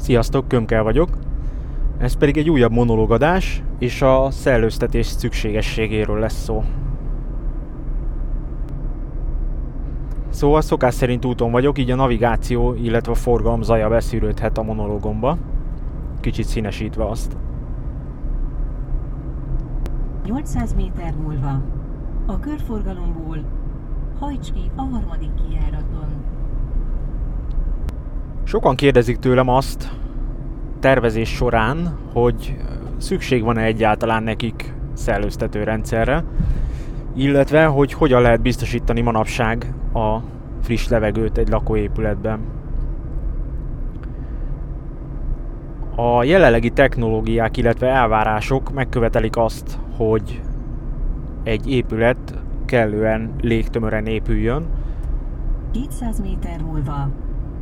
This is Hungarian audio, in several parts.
Sziasztok, Kömkel vagyok. Ez pedig egy újabb monológadás, és a szellőztetés szükségességéről lesz szó. Szóval szokás szerint úton vagyok, így a navigáció, illetve a forgalom zaja beszűrődhet a monológomba, kicsit színesítve azt. 800 méter múlva a körforgalomból hajts ki a harmadik kijáraton. Sokan kérdezik tőlem azt tervezés során, hogy szükség van-e egyáltalán nekik szellőztető rendszerre, illetve hogy hogyan lehet biztosítani manapság a friss levegőt egy lakóépületben. A jelenlegi technológiák, illetve elvárások megkövetelik azt, hogy egy épület kellően légtömören épüljön. 200 méter múlva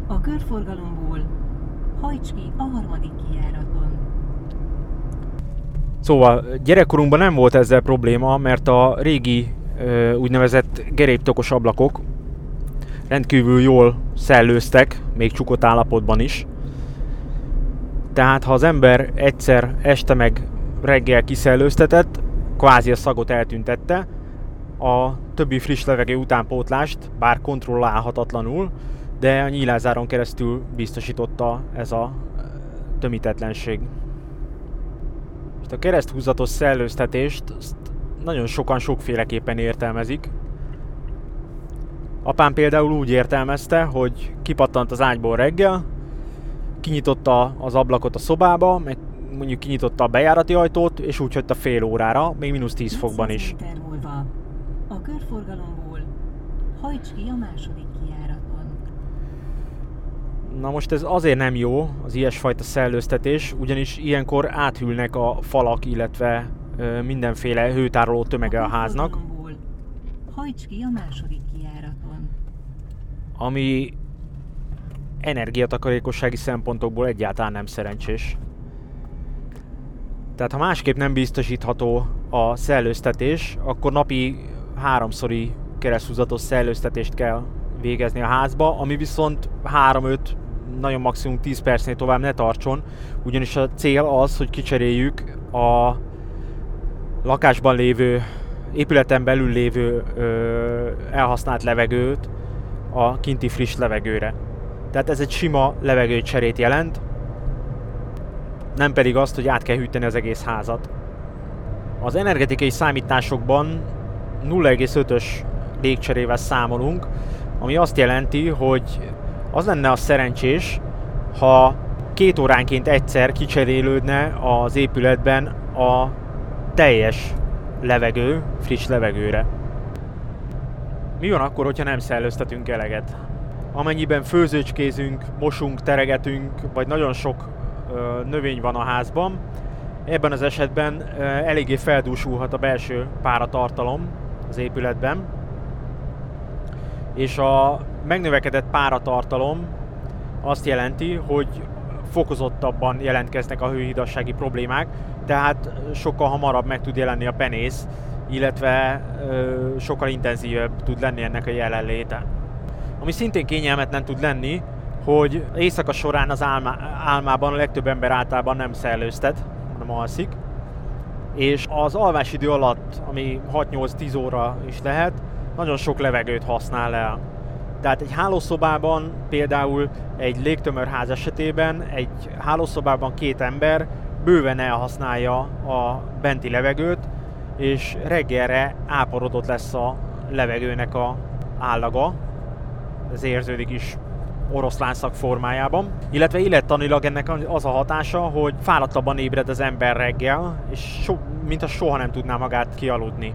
a körforgalomból hajts ki a harmadik kijáraton. Szóval gyerekkorunkban nem volt ezzel probléma, mert a régi úgynevezett geréptokos ablakok rendkívül jól szellőztek, még csukott állapotban is. Tehát ha az ember egyszer este meg reggel kiszellőztetett, kvázi a szagot eltüntette, a többi friss levegő utánpótlást, bár kontrollálhatatlanul, de a nyílázáron keresztül biztosította ez a tömítetlenség. És a kereszthúzatos szellőztetést nagyon sokan sokféleképpen értelmezik. Apám például úgy értelmezte, hogy kipattant az ágyból reggel, kinyitotta az ablakot a szobába, meg mondjuk kinyitotta a bejárati ajtót, és úgy hagyta fél órára, még mínusz 10 fokban is. a körforgalomból hajts ki a második kijáraton. Na most ez azért nem jó, az ilyesfajta szellőztetés, ugyanis ilyenkor áthűlnek a falak, illetve ö, mindenféle hőtároló tömege a háznak, hajts ki a második kijáraton. ami energiatakarékossági szempontokból egyáltalán nem szerencsés. Tehát ha másképp nem biztosítható a szellőztetés, akkor napi háromszori kereszthúzatos szellőztetést kell végezni a házba, ami viszont 3-5, nagyon maximum 10 percnél tovább ne tartson, ugyanis a cél az, hogy kicseréljük a lakásban lévő, épületen belül lévő ö, elhasznált levegőt a kinti friss levegőre. Tehát ez egy sima levegőcserét jelent, nem pedig azt, hogy át kell hűteni az egész házat. Az energetikai számításokban 0,5-ös légcserével számolunk, ami azt jelenti, hogy az lenne a szerencsés, ha két óránként egyszer kicserélődne az épületben a teljes levegő, friss levegőre. Mi van akkor, hogyha nem szellőztetünk eleget? Amennyiben főzőcskézünk, mosunk, teregetünk, vagy nagyon sok ö, növény van a házban, ebben az esetben ö, eléggé feldúsulhat a belső páratartalom az épületben, és a megnövekedett páratartalom azt jelenti, hogy fokozottabban jelentkeznek a hőhidassági problémák, tehát sokkal hamarabb meg tud jelenni a penész, illetve ö, sokkal intenzívebb tud lenni ennek a jelenléte. Ami szintén kényelmetlen tud lenni, hogy éjszaka során az álma, álmában a legtöbb ember általában nem szellőztet, hanem alszik, és az alvásidő alatt, ami 6-8-10 óra is lehet, nagyon sok levegőt használ el. Tehát egy hálószobában, például egy légtömörház esetében, egy hálószobában két ember bőven elhasználja a benti levegőt, és reggelre áporodott lesz a levegőnek a állaga, ez érződik is oroszlánszak formájában. Illetve élettanilag ennek az a hatása, hogy fáradtabban ébred az ember reggel, és so, mint a soha nem tudná magát kialudni.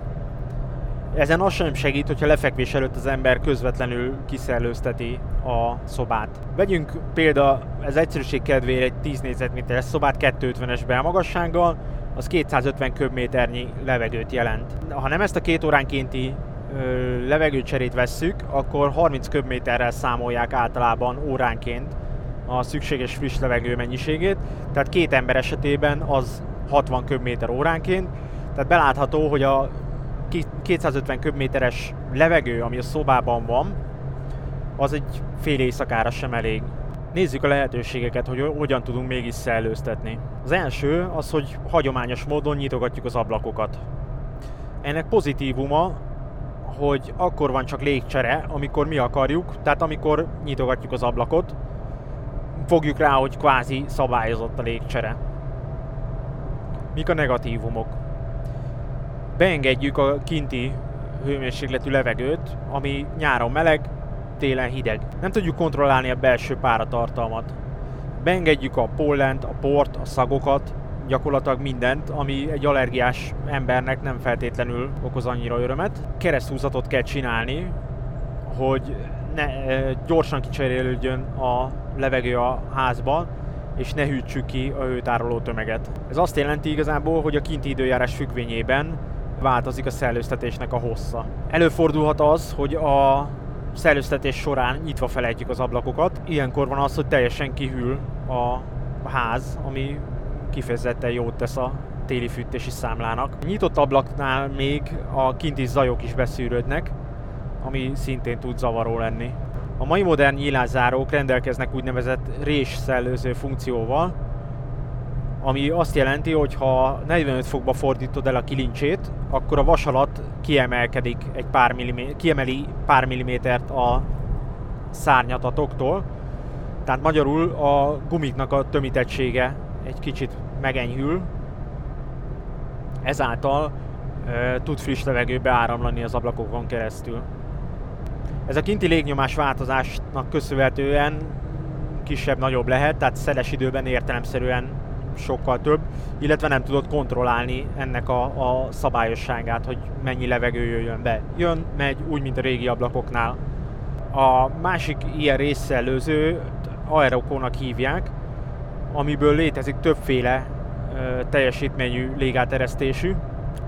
Ezen az sem segít, hogyha lefekvés előtt az ember közvetlenül kiszellőzteti a szobát. Vegyünk példa, ez egyszerűség kedvére egy 10 négyzetméteres szobát 250-es belmagassággal, az 250 köbméternyi levegőt jelent. Ha nem ezt a két óránkénti ö, levegőcserét vesszük, akkor 30 köbméterrel számolják általában óránként a szükséges friss levegő mennyiségét, tehát két ember esetében az 60 köbméter óránként, tehát belátható, hogy a 250 köbméteres levegő, ami a szobában van, az egy fél éjszakára sem elég. Nézzük a lehetőségeket, hogy hogyan tudunk mégis szellőztetni. Az első az, hogy hagyományos módon nyitogatjuk az ablakokat. Ennek pozitívuma, hogy akkor van csak légcsere, amikor mi akarjuk, tehát amikor nyitogatjuk az ablakot, fogjuk rá, hogy kvázi szabályozott a légcsere. Mik a negatívumok? Beengedjük a kinti hőmérsékletű levegőt, ami nyáron meleg, télen hideg. Nem tudjuk kontrollálni a belső páratartalmat. Beengedjük a pollent, a port, a szagokat, gyakorlatilag mindent, ami egy allergiás embernek nem feltétlenül okoz annyira örömet. Kereszthúzatot kell csinálni, hogy ne, gyorsan kicserélődjön a levegő a házban, és ne hűtsük ki a hőtároló tömeget. Ez azt jelenti igazából, hogy a kinti időjárás függvényében változik a szellőztetésnek a hossza. Előfordulhat az, hogy a szellőztetés során nyitva felejtjük az ablakokat. Ilyenkor van az, hogy teljesen kihűl a ház, ami kifejezetten jót tesz a téli fűtési számlának. Nyitott ablaknál még a kinti zajok is beszűrődnek, ami szintén tud zavaró lenni. A mai modern nyílászárók rendelkeznek úgynevezett szellőző funkcióval, ami azt jelenti, hogy ha 45 fokba fordítod el a kilincsét, akkor a vas alatt kiemelkedik egy pár millimé- kiemeli pár millimétert a szárnyatatoktól. Tehát magyarul a gumiknak a tömítettsége egy kicsit megenyhül, ezáltal e, tud friss levegő beáramlani az ablakokon keresztül. Ez a kinti légnyomás változásnak köszönhetően kisebb-nagyobb lehet, tehát szeles időben értelemszerűen sokkal több, illetve nem tudod kontrollálni ennek a, a szabályosságát, hogy mennyi levegő jöjjön be. Jön, megy, úgy, mint a régi ablakoknál. A másik ilyen részszellőző aerokónak hívják, amiből létezik többféle ö, teljesítményű légáteresztésű.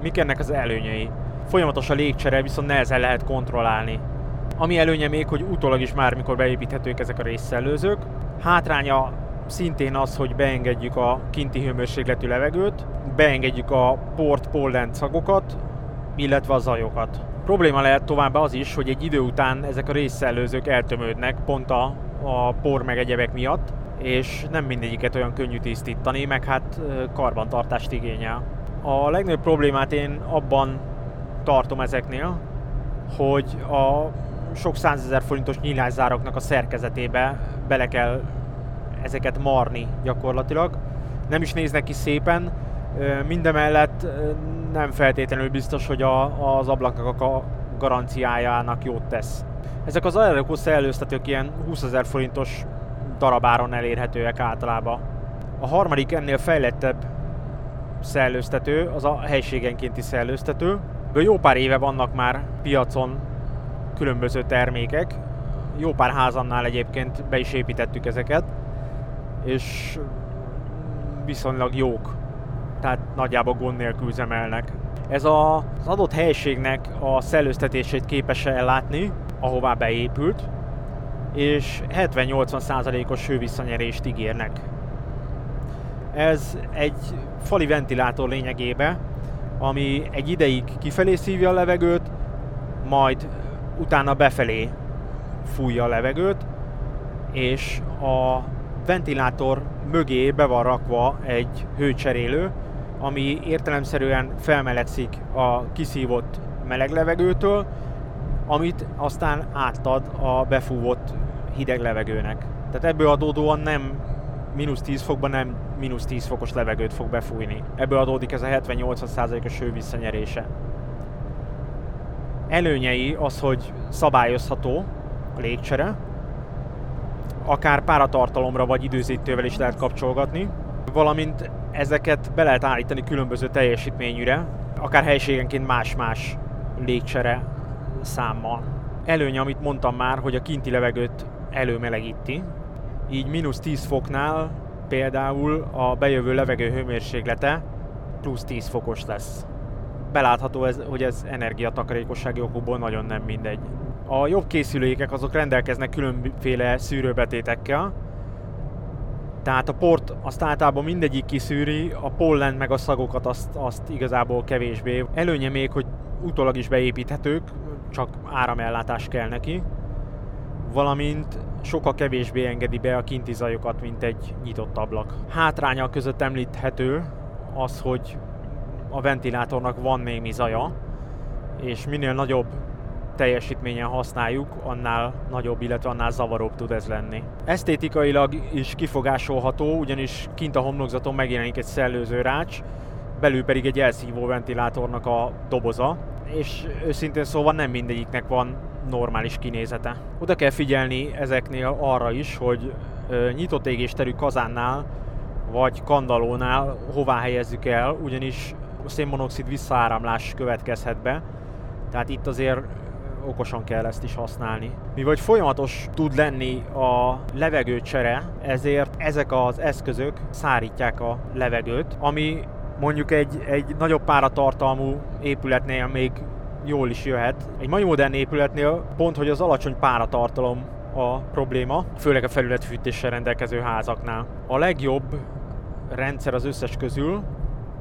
Mik ennek az előnyei? Folyamatos a légcsere, viszont nehezen lehet kontrollálni. Ami előnye még, hogy utólag is már mikor beépíthetők ezek a részszellőzők. Hátránya szintén az, hogy beengedjük a kinti hőmérsékletű levegőt, beengedjük a port pollen szagokat, illetve a zajokat. Probléma lehet továbbá az is, hogy egy idő után ezek a részszellőzők eltömődnek pont a, a por meg egyebek miatt, és nem mindegyiket olyan könnyű tisztítani, meg hát karbantartást igényel. A legnagyobb problémát én abban tartom ezeknél, hogy a sok százezer forintos nyílászáraknak a szerkezetébe bele kell ezeket marni gyakorlatilag. Nem is néznek ki szépen, mindemellett nem feltétlenül biztos, hogy a, az ablaknak a garanciájának jót tesz. Ezek az aerokó szellőztetők ilyen 20 ezer forintos darabáron elérhetőek általában. A harmadik ennél fejlettebb szellőztető az a helységenkénti szellőztető. Jó pár éve vannak már piacon különböző termékek. Jó pár házannál egyébként be is építettük ezeket és viszonylag jók. Tehát nagyjából gond nélkül üzemelnek. Ez a, az adott helységnek a szellőztetését képes ellátni, ahová beépült, és 70-80%-os hővisszanyerést ígérnek. Ez egy fali ventilátor lényegébe, ami egy ideig kifelé szívja a levegőt, majd utána befelé fújja a levegőt, és a ventilátor mögé be van rakva egy hőcserélő, ami értelemszerűen felmelegszik a kiszívott meleg levegőtől, amit aztán átad a befúvott hideg levegőnek. Tehát ebből adódóan nem mínusz 10 fokban nem mínusz 10 fokos levegőt fog befújni. Ebből adódik ez a 70-80%-os hő visszanyerése. Előnyei az, hogy szabályozható a légcsere, akár páratartalomra vagy időzítővel is lehet kapcsolgatni, valamint ezeket be lehet állítani különböző teljesítményűre, akár helységenként más-más légcsere számmal. Előny, amit mondtam már, hogy a kinti levegőt előmelegíti, így mínusz 10 foknál például a bejövő levegő hőmérséklete plusz 10 fokos lesz. Belátható, ez, hogy ez energiatakarékossági okokból nagyon nem mindegy. A jobb készülékek azok rendelkeznek különféle szűrőbetétekkel, tehát a port azt általában mindegyik kiszűri, a pollen meg a szagokat azt, azt igazából kevésbé. Előnye még, hogy utólag is beépíthetők, csak áramellátás kell neki. Valamint sokkal kevésbé engedi be a kinti zajokat, mint egy nyitott ablak. Hátránya között említhető az, hogy a ventilátornak van némi zaja, és minél nagyobb teljesítményen használjuk, annál nagyobb, illetve annál zavaróbb tud ez lenni. Esztétikailag is kifogásolható, ugyanis kint a homlokzaton megjelenik egy szellőző rács, belül pedig egy elszívó ventilátornak a doboza, és őszintén szóval nem mindegyiknek van normális kinézete. Oda kell figyelni ezeknél arra is, hogy nyitott égésterű kazánnál vagy kandalónál hová helyezzük el, ugyanis szénmonoxid visszaáramlás következhet be, tehát itt azért okosan kell ezt is használni. Mivel folyamatos tud lenni a levegőcsere, ezért ezek az eszközök szárítják a levegőt, ami mondjuk egy, egy nagyobb páratartalmú épületnél még jól is jöhet. Egy mai modern épületnél pont, hogy az alacsony páratartalom a probléma, főleg a felületfűtéssel rendelkező házaknál. A legjobb rendszer az összes közül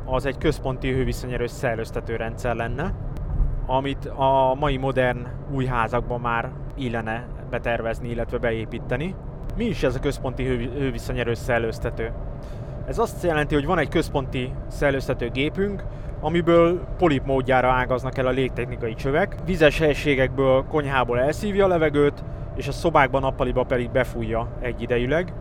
az egy központi hőviszonyerős szellőztető rendszer lenne, amit a mai modern új házakban már illene betervezni, illetve beépíteni. Mi is ez a központi hőviszonyerős szellőztető? Ez azt jelenti, hogy van egy központi szellőztető gépünk, amiből polip módjára ágaznak el a légtechnikai csövek. Vizes helységekből, konyhából elszívja a levegőt, és a szobákban, nappaliba pedig befújja egyidejűleg,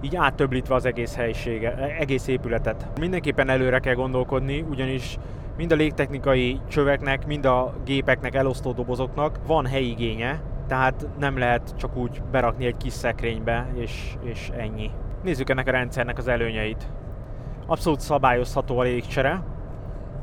így áttöblítve az egész helysége, egész épületet. Mindenképpen előre kell gondolkodni, ugyanis mind a légtechnikai csöveknek, mind a gépeknek, elosztó dobozoknak van helyigénye, tehát nem lehet csak úgy berakni egy kis szekrénybe, és, és ennyi. Nézzük ennek a rendszernek az előnyeit. Abszolút szabályozható a légcsere,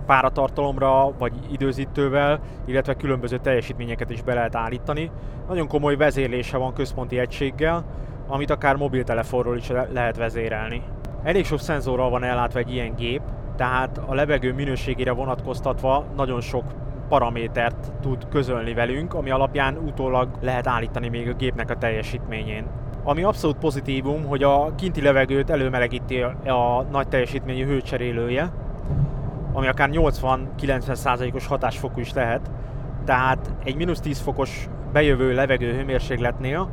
páratartalomra vagy időzítővel, illetve különböző teljesítményeket is be lehet állítani. Nagyon komoly vezérlése van központi egységgel, amit akár mobiltelefonról is lehet vezérelni. Elég sok szenzorral van ellátva egy ilyen gép, tehát a levegő minőségére vonatkoztatva nagyon sok paramétert tud közölni velünk, ami alapján utólag lehet állítani még a gépnek a teljesítményén. Ami abszolút pozitívum, hogy a kinti levegőt előmelegíti a nagy teljesítményű hőcserélője, ami akár 80-90%-os hatásfokú is lehet. Tehát egy mínusz 10 fokos bejövő levegő hőmérsékletnél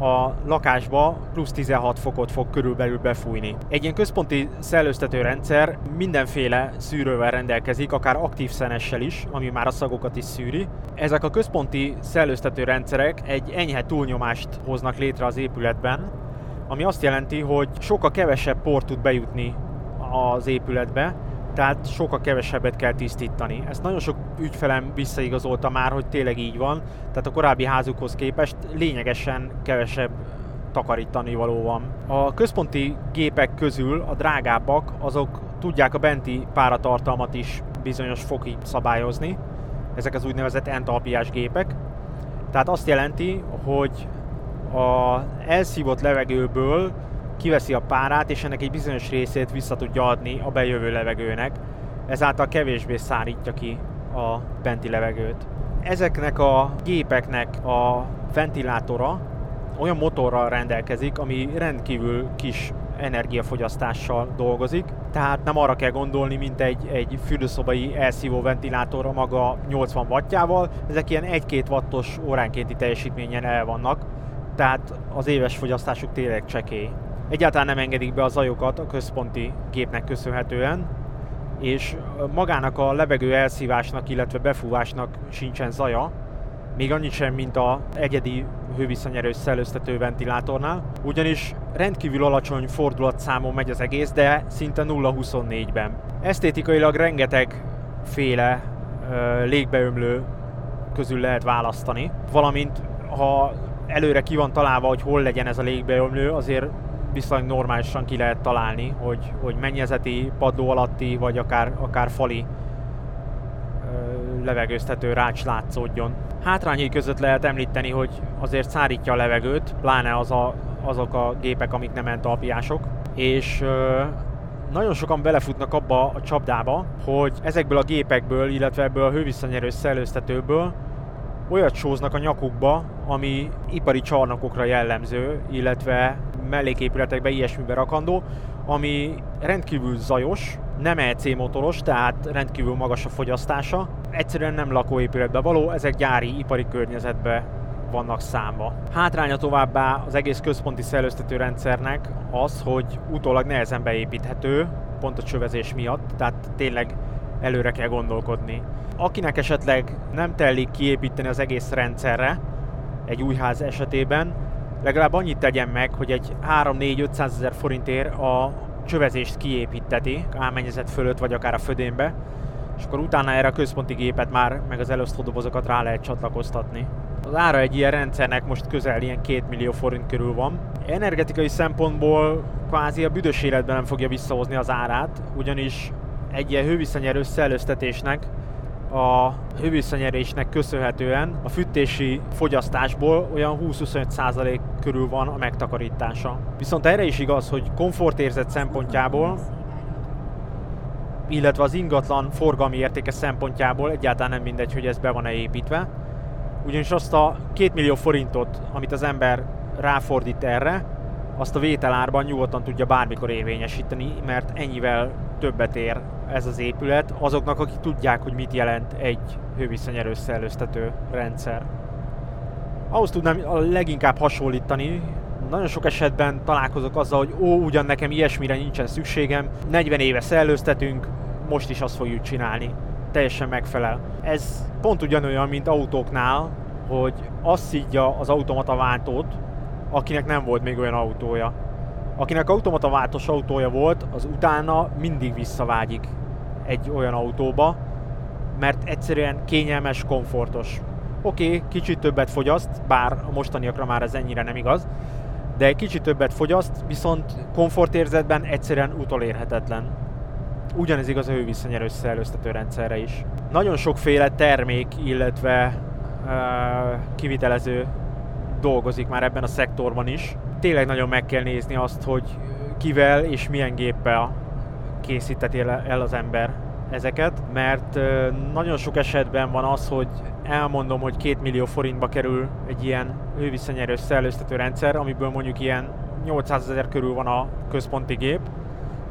a lakásba plusz 16 fokot fog körülbelül befújni. Egy ilyen központi szellőztető rendszer mindenféle szűrővel rendelkezik, akár aktív szenessel is, ami már a szagokat is szűri. Ezek a központi szellőztető rendszerek egy enyhe túlnyomást hoznak létre az épületben, ami azt jelenti, hogy sokkal kevesebb por tud bejutni az épületbe, tehát sokkal kevesebbet kell tisztítani. Ezt nagyon sok ügyfelem visszaigazolta már, hogy tényleg így van, tehát a korábbi házukhoz képest lényegesen kevesebb takarítani való van. A központi gépek közül a drágábbak, azok tudják a benti páratartalmat is bizonyos fokig szabályozni. Ezek az úgynevezett entalpiás gépek. Tehát azt jelenti, hogy a elszívott levegőből kiveszi a párát, és ennek egy bizonyos részét vissza tudja adni a bejövő levegőnek, ezáltal kevésbé szárítja ki a benti levegőt. Ezeknek a gépeknek a ventilátora olyan motorral rendelkezik, ami rendkívül kis energiafogyasztással dolgozik, tehát nem arra kell gondolni, mint egy, egy fürdőszobai elszívó ventilátorra maga 80 wattjával, ezek ilyen 1-2 wattos óránkénti teljesítményen el vannak, tehát az éves fogyasztásuk tényleg csekély. Egyáltalán nem engedik be a zajokat a központi gépnek köszönhetően, és magának a levegő elszívásnak, illetve befúvásnak sincsen zaja, még annyit sem, mint a egyedi hőviszonyerős szellőztető ventilátornál, ugyanis rendkívül alacsony fordulatszámon megy az egész, de szinte 0-24-ben. Esztétikailag rengeteg féle ö, légbeömlő közül lehet választani, valamint ha előre ki van találva, hogy hol legyen ez a légbeömlő, azért viszonylag normálisan ki lehet találni, hogy, hogy mennyezeti, padló alatti, vagy akár, akár fali levegőztető rács látszódjon. Hátrányai között lehet említeni, hogy azért szárítja a levegőt, pláne az a, azok a gépek, amik nem entalpiások, és ö, nagyon sokan belefutnak abba a csapdába, hogy ezekből a gépekből, illetve ebből a hővisszanyerős szellőztetőből olyat sóznak a nyakukba, ami ipari csarnokokra jellemző, illetve melléképületekbe ilyesmibe rakandó, ami rendkívül zajos, nem EC motoros, tehát rendkívül magas a fogyasztása. Egyszerűen nem lakóépületbe való, ezek gyári, ipari környezetbe vannak számba. Hátránya továbbá az egész központi szellőztető rendszernek az, hogy utólag nehezen beépíthető, pont a csövezés miatt, tehát tényleg előre kell gondolkodni. Akinek esetleg nem telik kiépíteni az egész rendszerre, egy új ház esetében, legalább annyit tegyen meg, hogy egy 3-4-500 ezer forintért a csövezést kiépíteti, álmennyezet fölött, vagy akár a födénbe, és akkor utána erre a központi gépet már, meg az elosztó dobozokat rá lehet csatlakoztatni. Az ára egy ilyen rendszernek most közel ilyen 2 millió forint körül van. Energetikai szempontból kvázi a büdös életben nem fogja visszahozni az árát, ugyanis egy ilyen hővisszanyerő szellőztetésnek a hővisszanyerésnek köszönhetően a fűtési fogyasztásból olyan 20-25% körül van a megtakarítása. Viszont erre is igaz, hogy komfortérzet szempontjából illetve az ingatlan forgalmi értéke szempontjából egyáltalán nem mindegy, hogy ez be van-e építve. Ugyanis azt a 2 millió forintot, amit az ember ráfordít erre, azt a vételárban nyugodtan tudja bármikor érvényesíteni, mert ennyivel többet ér ez az épület azoknak, akik tudják, hogy mit jelent egy hőviszonyerő szellőztető rendszer. Ahhoz tudnám a leginkább hasonlítani, nagyon sok esetben találkozok azzal, hogy ó, ugyan nekem ilyesmire nincsen szükségem, 40 éve szellőztetünk, most is azt fogjuk csinálni. Teljesen megfelel. Ez pont ugyanolyan, mint autóknál, hogy azt szidja az automata váltót, akinek nem volt még olyan autója. Akinek automata váltós autója volt, az utána mindig visszavágyik egy olyan autóba, mert egyszerűen kényelmes, komfortos. Oké, okay, kicsit többet fogyaszt, bár a mostaniakra már ez ennyire nem igaz, de kicsit többet fogyaszt, viszont komfortérzetben egyszerűen utolérhetetlen. Ugyanez igaz a hőviszonyerő összeelőztető rendszerre is. Nagyon sokféle termék, illetve uh, kivitelező dolgozik már ebben a szektorban is. Tényleg nagyon meg kell nézni azt, hogy kivel és milyen géppel készíteti el az ember ezeket, mert nagyon sok esetben van az, hogy elmondom, hogy 2 millió forintba kerül egy ilyen hőviszonyerő szellőztető rendszer, amiből mondjuk ilyen 800 ezer körül van a központi gép,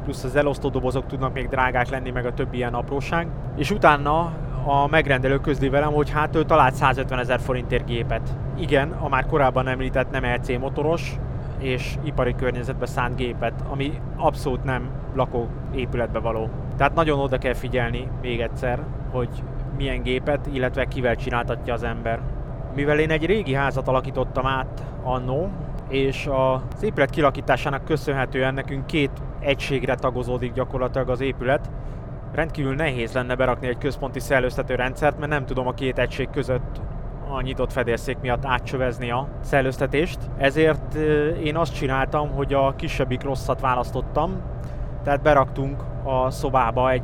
plusz az elosztó dobozok tudnak még drágák lenni, meg a többi ilyen apróság. És utána a megrendelő közli velem, hogy hát ő talált 150 ezer forintért gépet. Igen, a már korábban említett nem LC e motoros, és ipari környezetbe szánt gépet, ami abszolút nem lakóépületbe való. Tehát nagyon oda kell figyelni még egyszer, hogy milyen gépet, illetve kivel csináltatja az ember. Mivel én egy régi házat alakítottam át annó, és az épület kilakításának köszönhetően nekünk két egységre tagozódik gyakorlatilag az épület, rendkívül nehéz lenne berakni egy központi szellőztető rendszert, mert nem tudom a két egység között a nyitott fedélszék miatt átcsövezni a szellőztetést. Ezért én azt csináltam, hogy a kisebbik rosszat választottam, tehát beraktunk a szobába egy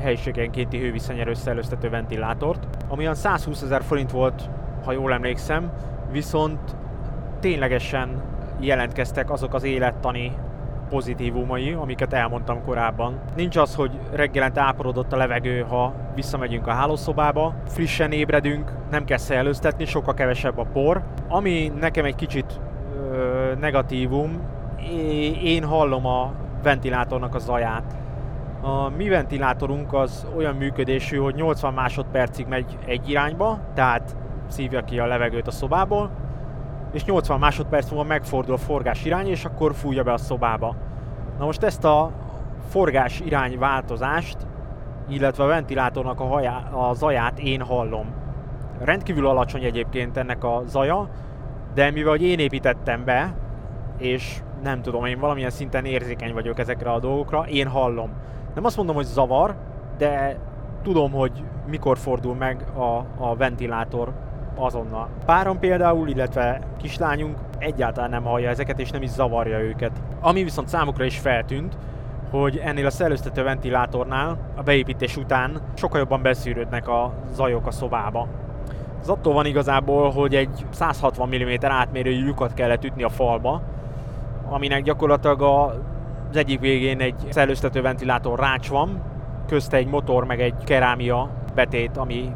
helyiségenkénti hőviszonyerő szellőztető ventilátort, ami olyan 120 ezer forint volt, ha jól emlékszem, viszont ténylegesen jelentkeztek azok az élettani pozitívumai, amiket elmondtam korábban. Nincs az, hogy reggelente áporodott a levegő, ha visszamegyünk a hálószobába, frissen ébredünk, nem kell szellőztetni, sokkal kevesebb a por. Ami nekem egy kicsit ö, negatívum, én hallom a ventilátornak a zaját. A mi ventilátorunk az olyan működésű, hogy 80 másodpercig megy egy irányba, tehát szívja ki a levegőt a szobából, és 80 másodperc múlva megfordul a forgás irány, és akkor fújja be a szobába. Na most ezt a forgás irány változást, illetve a ventilátornak a, hajá, a zaját én hallom. Rendkívül alacsony egyébként ennek a zaja, de mivel hogy én építettem be, és nem tudom, én valamilyen szinten érzékeny vagyok ezekre a dolgokra, én hallom. Nem azt mondom, hogy zavar, de tudom, hogy mikor fordul meg a, a ventilátor azonnal. Párom például, illetve kislányunk egyáltalán nem hallja ezeket, és nem is zavarja őket. Ami viszont számukra is feltűnt, hogy ennél a szellőztető ventilátornál a beépítés után sokkal jobban beszűrődnek a zajok a szobába. Ez attól van igazából, hogy egy 160 mm átmérőjű lyukat kellett ütni a falba, aminek gyakorlatilag az egyik végén egy szellőztető ventilátor rács van, közte egy motor meg egy kerámia betét, ami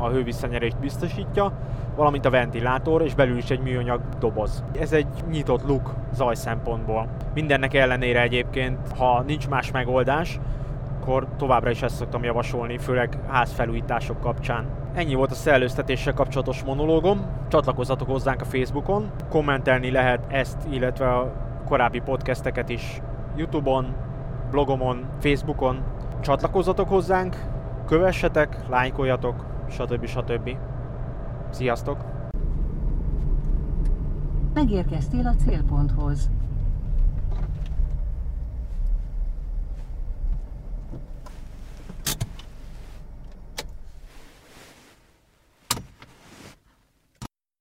a hővisszanyerést biztosítja, valamint a ventilátor, és belül is egy műanyag doboz. Ez egy nyitott luk zaj szempontból. Mindennek ellenére egyébként, ha nincs más megoldás, akkor továbbra is ezt szoktam javasolni, főleg házfelújítások kapcsán. Ennyi volt a szellőztetéssel kapcsolatos monológom. Csatlakozzatok hozzánk a Facebookon. Kommentelni lehet ezt, illetve a korábbi podcasteket is Youtube-on, blogomon, Facebookon. Csatlakozzatok hozzánk, kövessetek, lájkoljatok, stb. stb. Sziasztok! Megérkeztél a célponthoz.